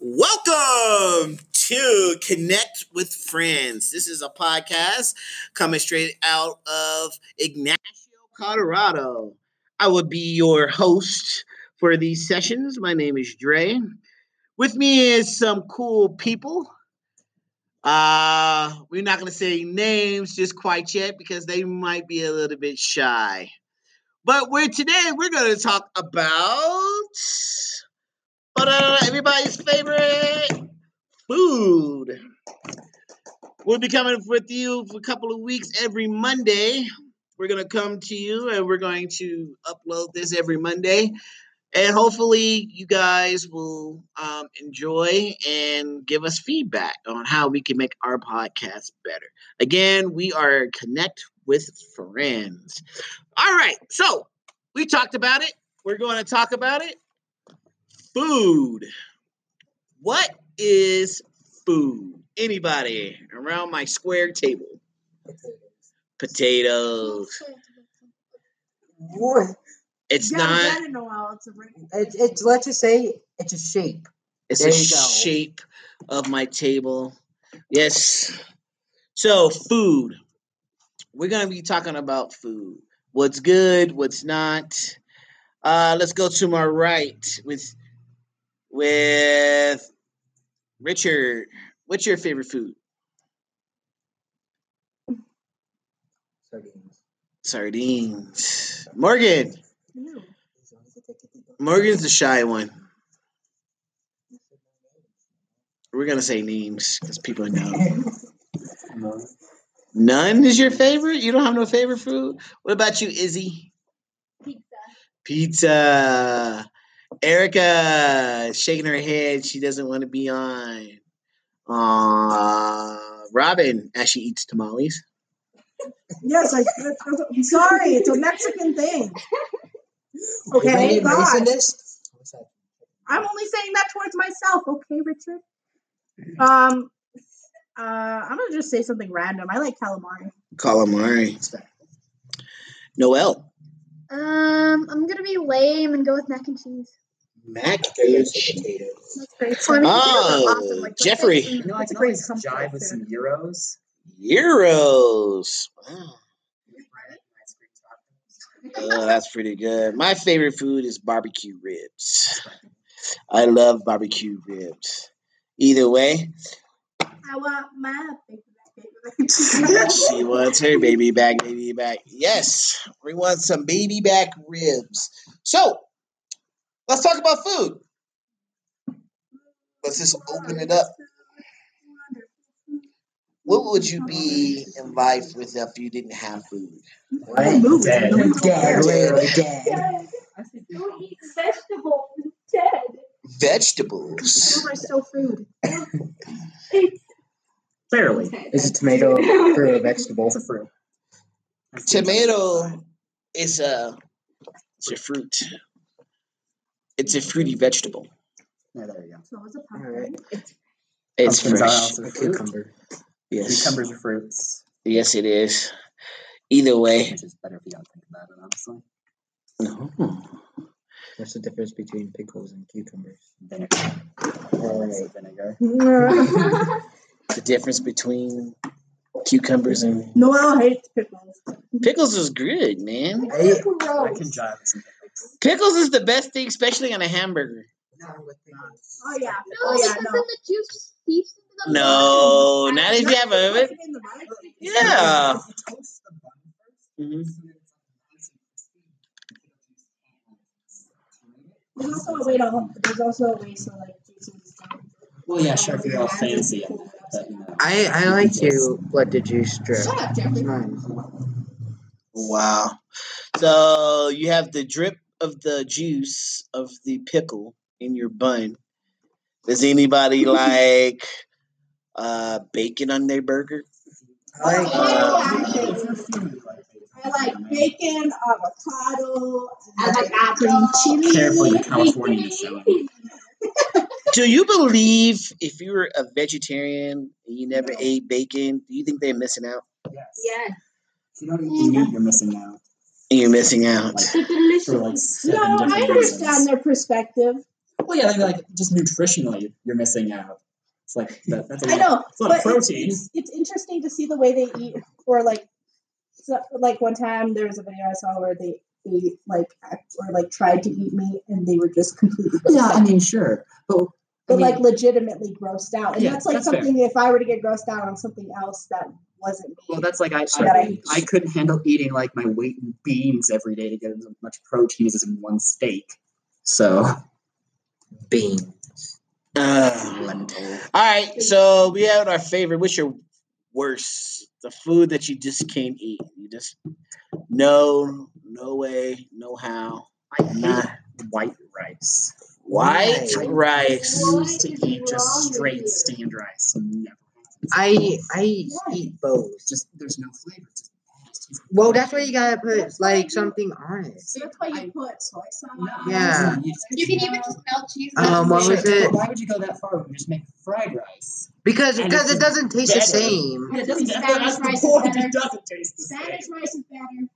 Welcome to Connect with Friends. This is a podcast coming straight out of Ignacio, Colorado. I will be your host for these sessions. My name is Dre. With me is some cool people. Uh, we're not going to say names just quite yet because they might be a little bit shy. But we're today we're going to talk about uh, everybody's favorite food. We'll be coming with you for a couple of weeks every Monday. We're going to come to you and we're going to upload this every Monday. And hopefully, you guys will um, enjoy and give us feedback on how we can make our podcast better. Again, we are Connect with Friends. All right, so we talked about it. We're going to talk about it. Food. What is food? Anybody around my square table? Potatoes. What? It's Yeah, not. that in a while. It's a ring. It's, it's let's just say it's a shape. It's There the you go. shape of my table. Yes. So, food. We're going to be talking about food. What's good, what's not. Uh, let's go to my right with with Richard. What's your favorite food? Sardines. Sardines. Morgan. Morgan's the shy one. We're gonna say names because people know. None is your favorite? You don't have no favorite food? What about you, Izzy? Pizza. Pizza. Erica shaking her head. She doesn't want to be on. Uh, Robin, as she eats tamales. Yes, I, I'm sorry. It's a Mexican thing. Okay, Anybody God. this? What's that? I'm only saying that towards myself. Okay, Richard. Um, uh, I'm gonna just say something random. I like calamari. Calamari. Noel. Um, I'm gonna be lame and go with mac and cheese. Mac Potatoes. and cheese. Potatoes. That's. I mean, Oh, awesome. Like, Jeffrey. let's You know, I it's a can great always comfort jive with some euros. Euros. Wow. Bread, ice cream tacos. Oh, that's pretty good. My favorite food is barbecue ribs. I love barbecue ribs. Either way, I want my baby she wants her baby back, baby back. Yes, we want some baby back ribs. So, let's talk about food. Let's just open it up. What would you be in life without if you didn't have food? What? Move. Dead. Dead, literally dead. Don't eat vegetables. Dead. Vegetables. Those are still food. Barely. Is a tomato for a vegetable? It's a fruit. Tomato is a it's a fruit. It's a fruity vegetable. Yeah, there you go. So it's a Alright. pumpkin. It's Pumpkins are fresh. also A fruit. cucumber. Yes. Cucumbers are fruits. Yes, it is. Either way. Which is better if you don't think about it, honestly. No. What's the difference between pickles and cucumbers? Vinegar. Alright. Vinegar. The difference between cucumbers and Noel hates pickles. pickles is good, man. I, I can Gross. jive with some pickles. Pickles is the best thing, especially on a hamburger. Oh yeah. No, Oh yeah. No. the juice seeps into the No, not if you have a. Put it in the bun. Yeah. If you toast the bun first, Mhm. so that it's like nice and crispy, you put the juice and There's also a way to. There's also a way so like juices. Well, yeah, sure, if you're all fancy but, you know. I, I like to let the juice drip. Shut up, Jeffrey. Wow. So you have the drip of the juice of the pickle in your bun. Does anybody like uh, bacon on their burger? I like, uh, actually. If you're feeling like bacon, I like bacon, avocado. I like nacho. green chili. Careful, you California showing. Do you believe if you were a vegetarian and you never ate bacon, do you think they're missing out? Yes. Yeah. If you don't eat meat, you're missing out. You're missing out. Like, for like No, different I reasons. understand their perspective. Well, yeah, like, like just nutritionally, you're missing out. It's like that, that's a I lot, know, it's a lot but of protein. It's, it's interesting to see the way they eat, or like, so, like one time there was a video I saw where they ate like or like tried to eat meat and they were just completely yeah. I mean, sure, but I but mean, like legitimately grossed out, and Yeah, that's like that's fair. something. If I were to get grossed out on something else that wasn't meat, well, that's like I, That I, I- I couldn't handle eating like my weight in beans every day to get as much protein as in one steak. So beans. Uh, all right, so we have our favorite. What's your worst? The food that you just can't eat. You just no, no way, no how. I hate Nah. white rice. White rice. I used to eat just straight stand rice and never. I I eat both. Just there's no flavor. It's just. Well, that's why you gotta put like something on it. so that's why you put soy sauce. Yeah. you can even just melt cheese. Um, what was it? Why would you go that far when you just make fried rice? Because And because it doesn't taste the better. same. It doesn't. Spanish That's the rice point. It doesn't taste the same. Spanish rice is better.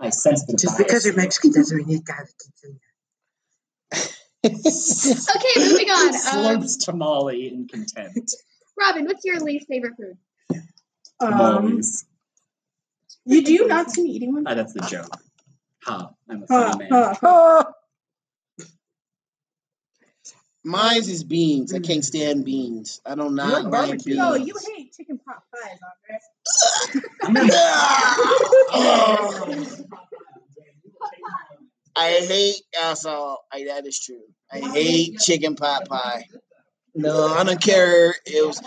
I sense the Just bias because you're here. Mexican doesn't mean you gotta keep saying Okay, moving on. Um, Slopes tamale in contempt. Robin, what's your least favorite food? Um, Tamales. you do you not see me eating one? Ah, that's the joke. Ha! I'm a Huh, funny man. huh, huh. Mine's is beans. I can't stand beans. I don't not like like barbecue? beans. No, you hate chicken pot pies, Andre. I hate also. I, that is true. I hate chicken pot pie. No, I don't care. It was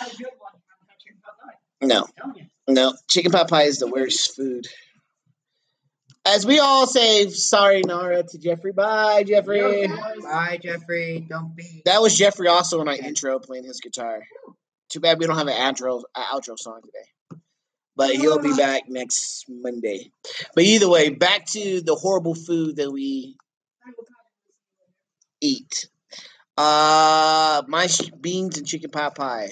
no, no. Chicken pot pie is the worst food. As we all say, sorry, Nara, to Jeffrey. Bye, Jeffrey. Bye, Jeffrey. Don't be. That was Jeffrey also in our intro playing his guitar. Too bad we don't have an outro, uh, outro song today. But he'll be back next Monday. But either way, back to the horrible food that we eat. Uh, my sh- beans and chicken pot pie.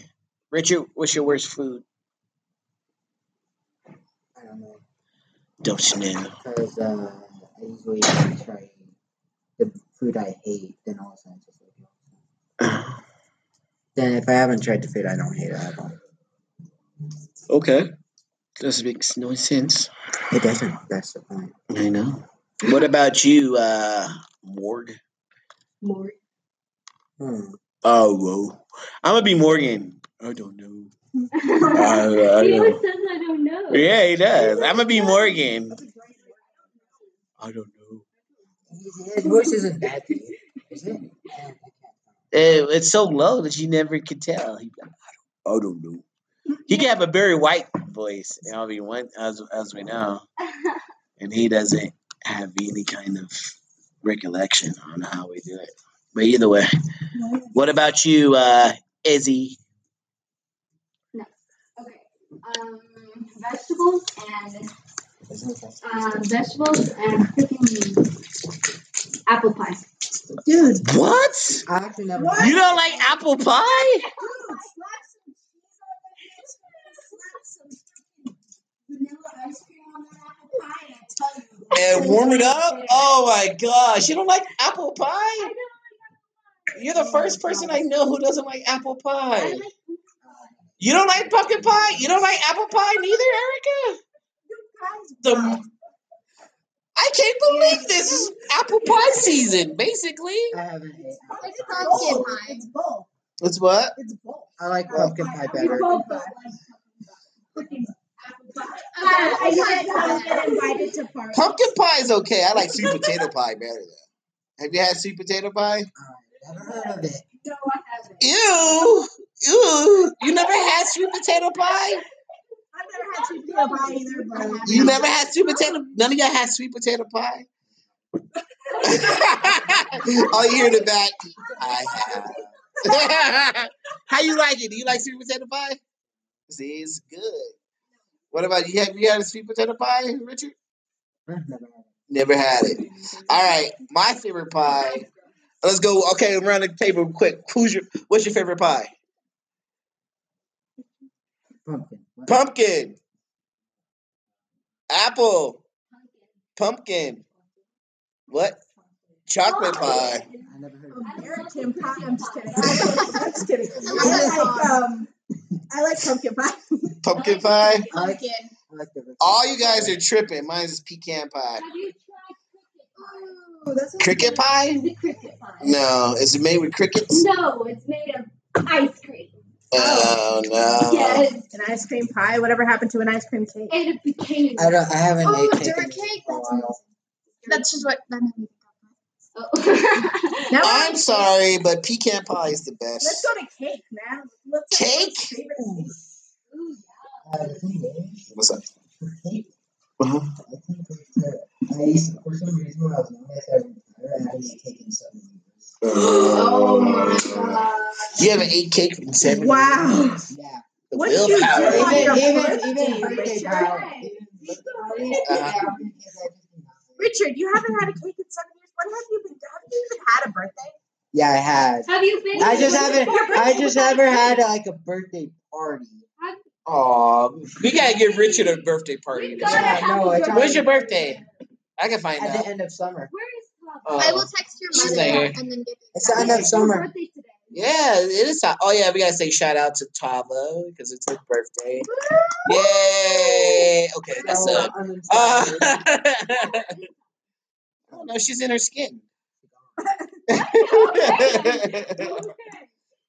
Richard, what's your worst food? I don't know. Don't you know? Because uh, I usually try the food I hate, then all of a sudden it's just like. Then if I haven't tried the food I don't hate, I don't. Okay. This makes no sense. It doesn't. That's the point. I know. What about you, uh, Morg? More. Hmm. Oh, whoa. I'm gonna be Morgan. I don't know. I, I he always don't. says I don't know. Yeah, he does. I'm gonna be Morgan. I don't know. His voice isn't that deep, is it? It's so low that you never could tell. He, I don't know. He can have a very white voice. I mean, one as as we know, and he doesn't have any kind of recollection on how we do it. But either way, what about you, uh, Izzy? No. Okay. Um, vegetables and Isn't um, vegetables and freaking apple pie. Dude. What? I actually never. What? You don't like apple pie? Dude, slap some cheese on that bitch. Slap some freaking vanilla ice cream on that apple pie, and I tell you. And warm it up? Oh my gosh, you don't like apple pie? You're the first person I know who doesn't like apple pie. You don't like pumpkin pie? You don't like apple pie neither, Erica? The I can't believe this is apple pie season, basically. I haven't. ate- It's It's pumpkin both. pie. It's both. It's what? It's both. I like pumpkin pie We better. Both don't like freaking apple pie. I apple usually pie don't is get better. invited to parties. Pumpkin pie is okay. I like sweet potato pie better though. Have you had sweet potato pie? I Never heard of it. No, I haven't. Ew. Ew. You never had sweet potato pie? I've never had sweet potato pie either, but I have. You never had sweet potato? None of y'all had sweet potato pie? All oh, you hear in the back, I have. How you like it? Do you like sweet potato pie? See, it's good. What about you? Have you had a sweet potato pie, Richard? Never had it. Never had it. All right, my favorite pie. Let's go. Okay, around the table quick. Who's your? What's your favorite pie? Pumpkin. Pumpkin. Apple. Pumpkin. What? Chocolate pie. I never heard of it. American pie. I'm just kidding. I'm just kidding. I like um, I like pumpkin pie. Pumpkin pie. I like, Pumpkin. I like the All you guys are tripping. Mine is pecan pie. Have you tried Ooh, that's Cricket pie? cricket? The cricket pie. No. Is it made with crickets? No, it's made of ice cream. Oh no. Yes, an ice cream pie. Whatever happened to an ice cream cake? and it became. I don't. I haven't Oh, ate cake. dirt in cake? That's while. That's just what that made me Oh. I'm sorry, but pecan pie is the best. Let's go to cake, man. Let's Cake? let's favorite cake. Ooh, Uh, the thing is, What's up? Uh-huh. I think it's, uh, I used for some reason when I was young, I started I had to eat cake in seven years. Oh my god. You haven't ate cake in seven Wow. years? Yeah. The What do you willpower. do Even even even birthday Richard? Uh-huh. Richard, you haven't had a cake in seven years. What have you been? Have you even had a birthday? Yeah, I had. Have you been? I just haven't. I just was never had like a birthday party. Aw, we gotta give Richard a birthday party. We gotta. Yeah, have no, a birthday. When's your birthday? I can find that At the end of summer. Where is Papa? Oh. I will text your mother not here. and then get It's the end of summer. birthday. Yeah, it is. Oh yeah, we gotta say shout out to Tava because it's her birthday. Yay! Okay, that's Oh, it. I'm Uh, excited. oh no, she's in her skin.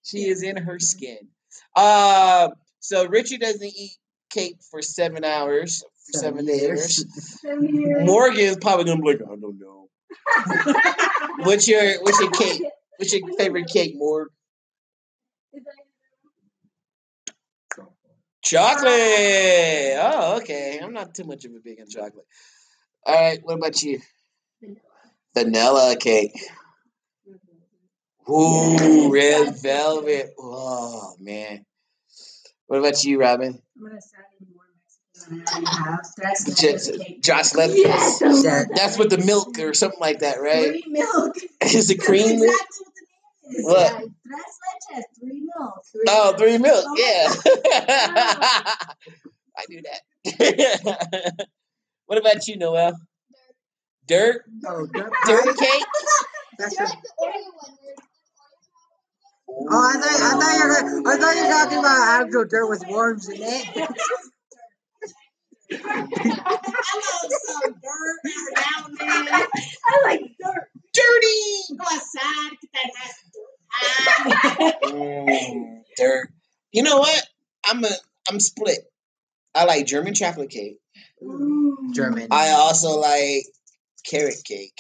she is in her skin. Uh, so Richie doesn't eat cake for seven hours, for seven, days. Morgan's probably gonna be like, I don't know. What's your what's your cake? What's your favorite cake, Morg? Chocolate. Oh, okay. I'm not too much of a big on chocolate. All right. What about you? Vanilla cake. Ooh, red velvet. Oh man. What about you, Robin? I'm gonna sound even more Mexican than I already have. That's Just, just cake. Josh left. Yes. That- That's with the milk or something like that, right? Three milk. Is it cream milk? exactly what the name is. What? Yeah, Tres leches, three milk. Oh, three milk. Oh. Yeah. I knew that. what about you, Noel? Dirt? Oh, dirt Dirt cake? That's You're a, the Oreo one. Where- oh, I thought I thought you were I thought you were talking about actual dirt with worms in it. I love some dirt around there. I like dirt. Dirty. Go outside, get that nice dirt pie. Mm, dirt. You know what? I'm a I'm split. I like German chocolate cake. German. I also like carrot cake.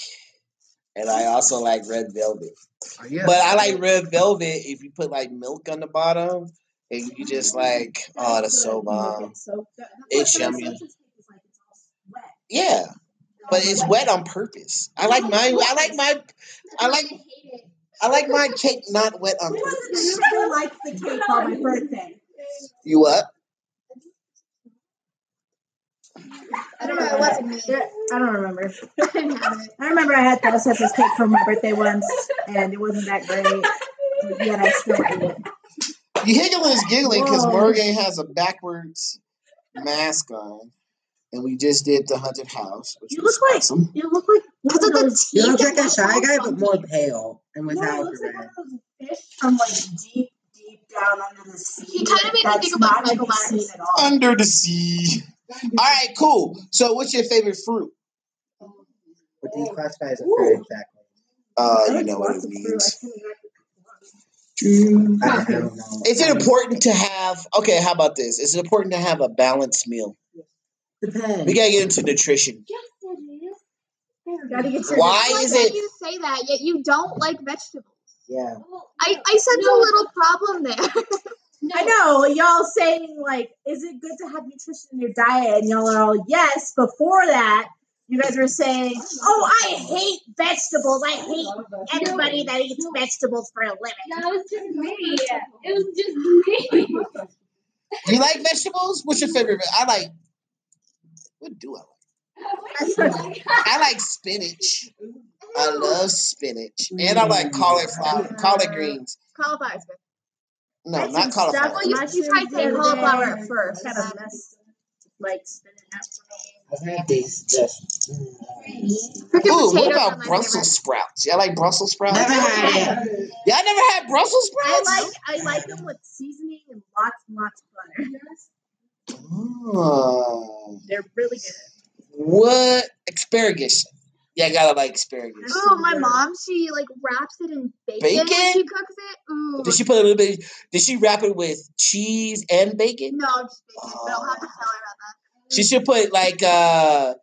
And I also like red velvet. Oh, Are you? But I like red velvet if you put like milk on the bottom and you just like, oh, that's so bomb. So, that- It's that's what yummy. Tres leches cake is like. It's all wet. Yeah, but it's wet on purpose. I like my I like my I like. I like my cake not wet on Who was it purpose. that really liked the cake on my birthday? You what? I don't know. It wasn't me. I don't remember. I didn't have it. I remember I had Tres leches cake for my birthday once, and it wasn't that great. Yet I still ate it. You Higgling is giggling because Whoa. Morgan has a backwards mask on, and we just did the haunted house, which You was look like awesome. you look like Because one of of. You teeth. look like a that's shy so guy, but more pale and No, it without looks like one red. of those fish from like deep, deep down under the sea. He kinda made me think about Michael Myers. seen at all. Under the sea. All right, cool. So, what's your favorite fruit? What do you classify as a fruit exactly? Uh, you know what it means. I can't exactly I, I don't know. Is it important to have? Okay, how about this? Is it important to have a balanced meal? Depends. We gotta get into nutrition. Yes, it is. Gotta get your Why is it? you say that, yet you don't like vegetables. Yeah. I, I sense a little problem there. I know y'all saying like, is it good to have nutrition in your diet? And y'all are all yes. Before that, you guys were saying, "Oh, I hate vegetables. I hate anybody that eats vegetables for a living." No, it was just me. It was just me. Do you like vegetables? What's your favorite? I like What do I like? I like spinach. I love spinach, and I like mm. cauliflower, collard greens. Cauliflower's good. No, That's not some stuff cauliflower. Well, you, you tried saying cauliflower at first. Kind of mess, like spinning out for me. I've had these. Mm, Ooh, what about Brussels sprouts? Y'all like Brussels sprouts? Never had it. Y'all never had Brussels sprouts? I sprouts? like I like them with seasoning and lots and lots of butter. Oh. They're really good. What asparagus? Yeah, I gotta like asparagus. Ooh, my mom, she like wraps it in bacon, Bacon? when she cooks it. Ooh. Did she put a little bit? Did she wrap it with cheese and bacon? No, just bacon, but I'll have to tell her about that. She should put like uh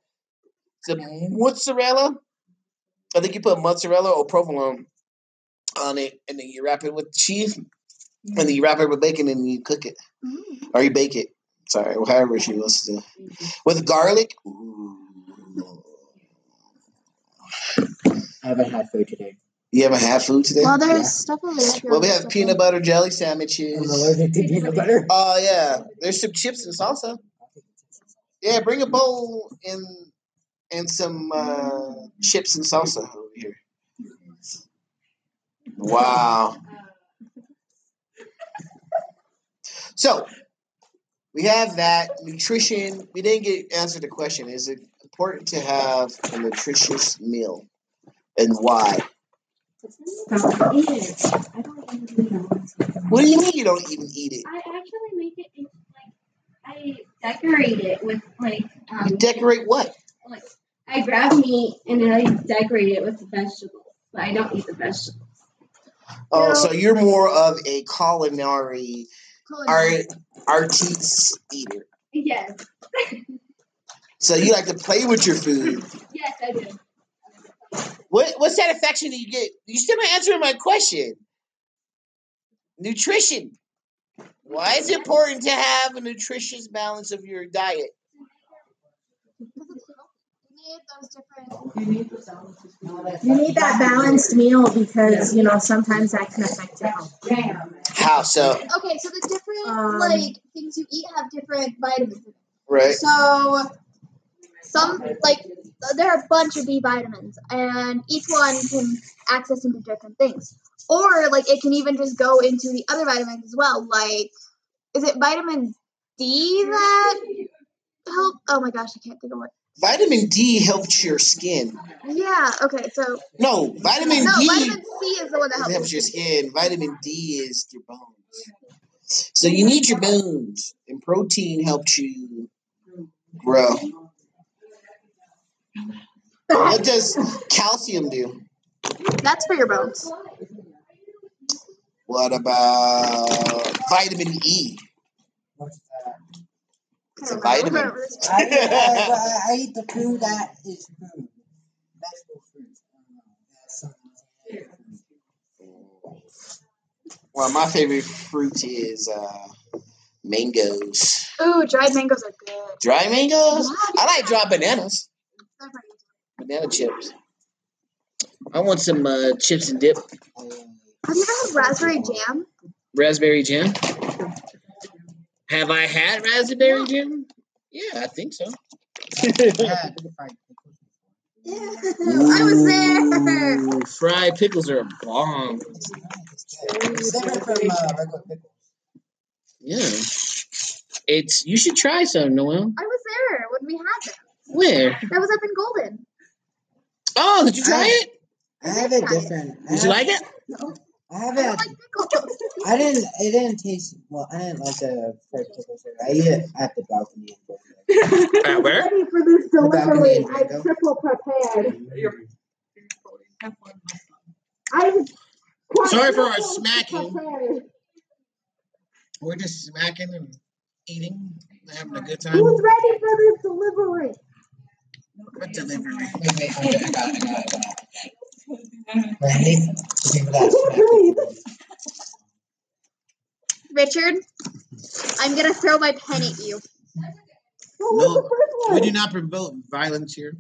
some mozzarella. I think you put mozzarella or provolone on it, and then you wrap it with cheese, and then you wrap it with bacon, and you cook it that. Mm. or you bake it. Sorry, however she wants to. With garlic. Ooh. I haven't had food today. You haven't had food today? Well, there's Yeah. stuff over there. Well, we have peanut in. butter jelly I'm sandwiches. allergic to peanut butter. Oh yeah, there's some chips and salsa. Yeah, bring a bowl and and some uh, chips and salsa over here. Wow. So we have that nutrition. We didn't get answered the question. Is it important to have a nutritious meal, and why? Don't eat it. I don't even know. What do you mean you don't even eat it? I actually make it in, like I decorate it with like um You decorate what? like I grab meat and then I decorate it with vegetables, but I don't eat the vegetables. Oh, No. so you're more of a culinary Culinary. art artiste eater. Yes, So you like to play with your food. yes, I do. What what satisfaction do you get? You still not answering my question. Nutrition. Why is it important to have a nutritious balance of your diet? You need those different. You need that balanced meal because you know sometimes that can affect your health. How so? Okay, so the different Um, like things you eat have different vitamins. Right. So some like there are a bunch of B vitamins, and each one can access into different things. Or like it can even just go into the other vitamins as well. Like, is it vitamin D that help? Oh my gosh, I can't think of what. Vitamin D helps your skin. Yeah. Okay. So No, vitamin no, D vitamin C is the one that helps. helps your skin. Vitamin D is your bones. So you need your bones, and protein helps you grow. What does calcium do? That's for your bones. What about vitamin E? What's that? It's a vitamin. I, I, I, I eat the food that is food. Vegetable fruits. I don't know. That's something. Well, my favorite fruit is uh, mangoes. Ooh, dried mangoes are good. Dry mangoes? I like dried bananas. They're pretty good. Banana chips. I want some uh, chips and dip. Have you ever had raspberry jam? Raspberry jam. Have I had raspberry jam? Yeah, I think so. Pickles. I was there. Ooh, fried pickles are a bomb. It's from regular pickles. Yeah. It's you should try some, Noel. I was there when we had them. Where? That was up in Golden. Oh, did you try I- it? I have it different. I Did you like it? I have I it. don't like. I didn't. It didn't taste well. I didn't like the fried pickles. I eat it at the balcony. At where? Ready for this balcony delivery. I'm triple prepared. I'm Sorry for our smacking. prepared. We're just smacking and eating, having a good time. Who's ready for this delivery? What delivery? Wait, wait, I it. I got it. I got it. I got it. I hate that. Richard, I'm gonna throw my pen at you. No, We do not promote violence here.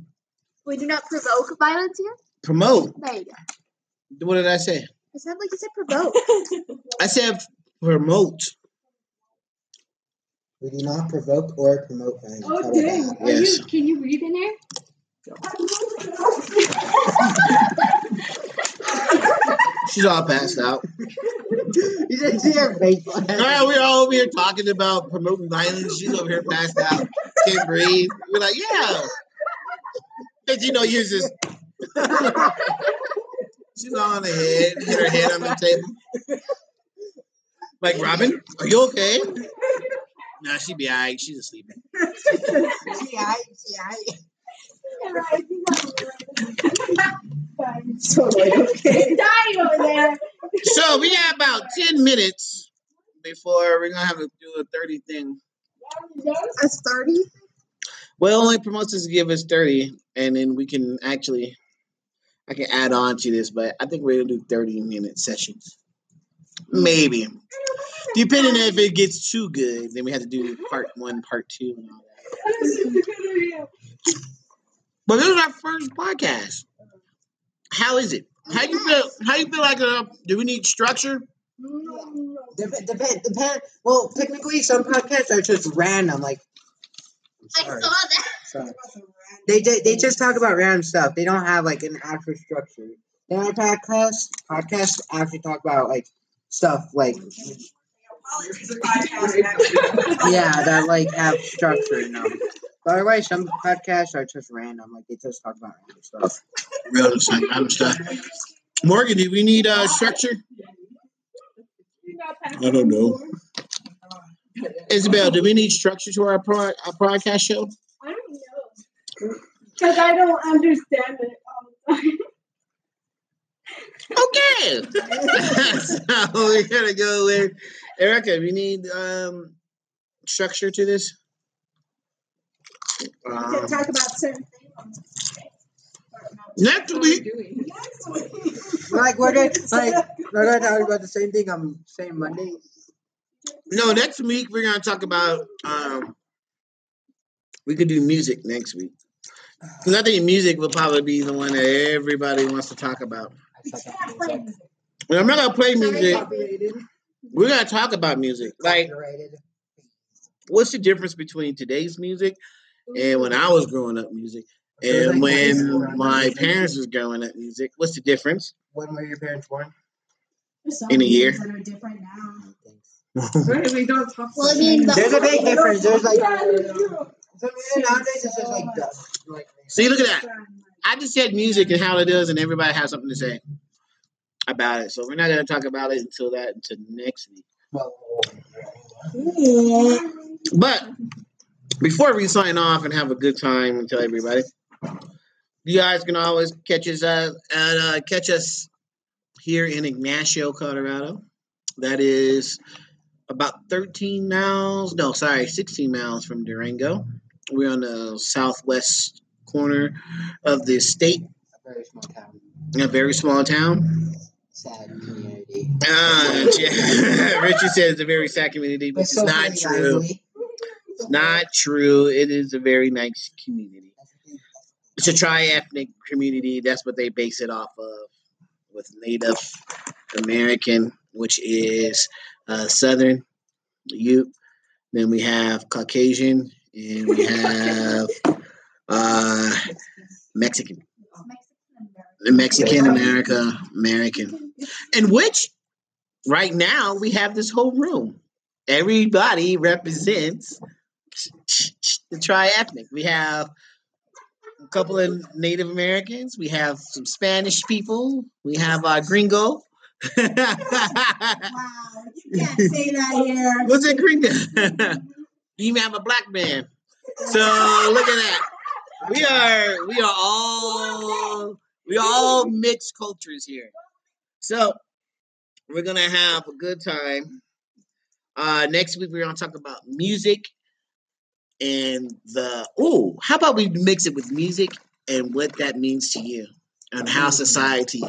We do not provoke violence here. Promote. There you go. What did I say? It sounded like you said provoke. I said promote. We do not provoke or promote violence. Oh dang! Are Yes. you? Can you read in there? She's all passed out. You didn't see her face. All right, we're all over here talking about promoting violence. She's over here passed out, can't breathe. We're like, yeah. Because you know, you're just. She's on the head, hit her head on the table. Like, Robin, are you okay? Nah, she be all right. She's asleep. Totally okay. Dying over there. So we got about 10 minutes before we're going to have to do a 30 thing. That's 30? Well, only to give us 30, and then we can actually, I can add on to this, but I think we're going to do 30 minute sessions. Maybe. Depending if it gets too good, then we have to do part one, part two, and all that. But this is our first podcast. How is it? How you feel? How you feel like? Uh, do we need structure? Depend, depend, depend. Well, technically, some podcasts are just random. Like, I'm I sorry. saw that. sorry. They, they they just talk about random stuff. They don't have like an actual structure. Then our podcast podcasts actually talk about like stuff like yeah that like have structure in them. By the way, some podcasts are just random. Like they just talk about random stuff. Real estate, I'm stuff. Morgan, do we need uh, structure? I don't know. Isabel, do we need structure to our, pro- our podcast show? I don't know. Because I don't understand it all the time. Okay. so we're gonna go with Erica. We need um structure to this. We Um, can talk about certain things. next week, Like we're gonna like we're gonna talk about the same thing on same Monday. no, next week we're gonna talk about. Um, we could do music next week because I think music will probably be the one that everybody wants to talk about. I suck at music. And I'm not gonna play music. We're gonna talk about music. Like, what's the difference between today's music and when I was growing up music? And like, when nice- my parents was growing up music, what's the difference? When were your parents born? In a year. that are different now. We don't talk Well, I mean, the There's a big difference. There's like Yeah, so nowadays it's just like like See, look at that. I just said music and how it is, and everybody has something to say about it. So we're not gonna talk about it until that until next week. But before we sign off and have a good time and tell everybody, you guys can always catch us uh, and uh, catch us here in Ignacio, Colorado. That is about 13 miles. No, sorry, 16 miles from Durango. We're on the southwest corner of the state, a very small town. a very small town. Sad community. Uh, Richard said it's a very sad community, but But it's so not true. lively. It's not true. It is a very nice community. It's a tri-ethnic community. That's what they base it off of, with Native American, which is uh, Southern Ute. Then we have Caucasian, and we have uh, Mexican, The Mexican America, American, in which right now we have this whole room. Everybody represents the tri-ethnic. We have a couple of Native Americans. We have some Spanish people. We have uh, Gringo. Wow, you can't say that here. What's it, Gringo? you even have a black man. So look at that. We are we are all we are all mixed cultures here. So we're gonna have a good time. Uh next week we're gonna talk about music and the oh, how about we mix it with music and what that means to you and how society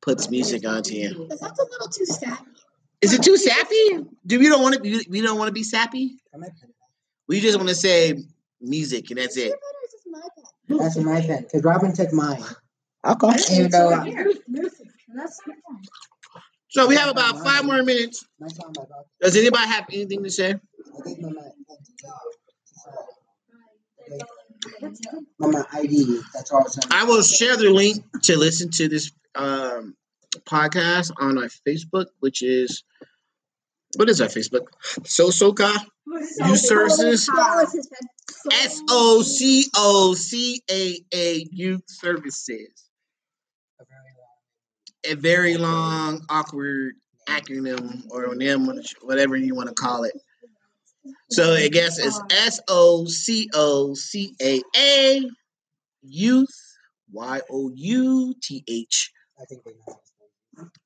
puts music onto you. That sounds a little too sappy. Is it too sappy? Do we don't want to be we don't want to be sappy? Come on, pen. We just want to say music and that's it. That's my pen because Robin took mine. Okay. Even though uh, Here, that's my phone. So we have about five more minutes. mine's on my pocket. Does anybody have anything to say? I Mama. Mama ID. That's all. I will share the link to listen to this um, podcast on my Facebook, which is what is that Facebook? So Soca Youth Services. What was his pen? S O C O C A A Youth Services. A very long, awkward acronym or name, whatever you want to call it. So I guess it's S O C O C A A Youth Y O U T H.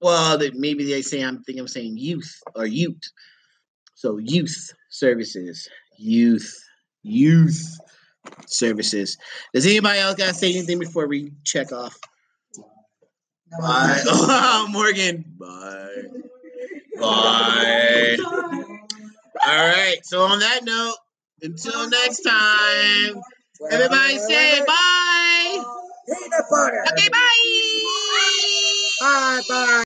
Well, maybe they say I'm think I'm saying youth or youth. So youth services, youth, youth services. Does anybody else got to say anything before we check off? No, Bye. Oh, Morgan. Bye. Bye. All right. So on that note, until next time, everybody say bye. Okay, bye. Bye bye.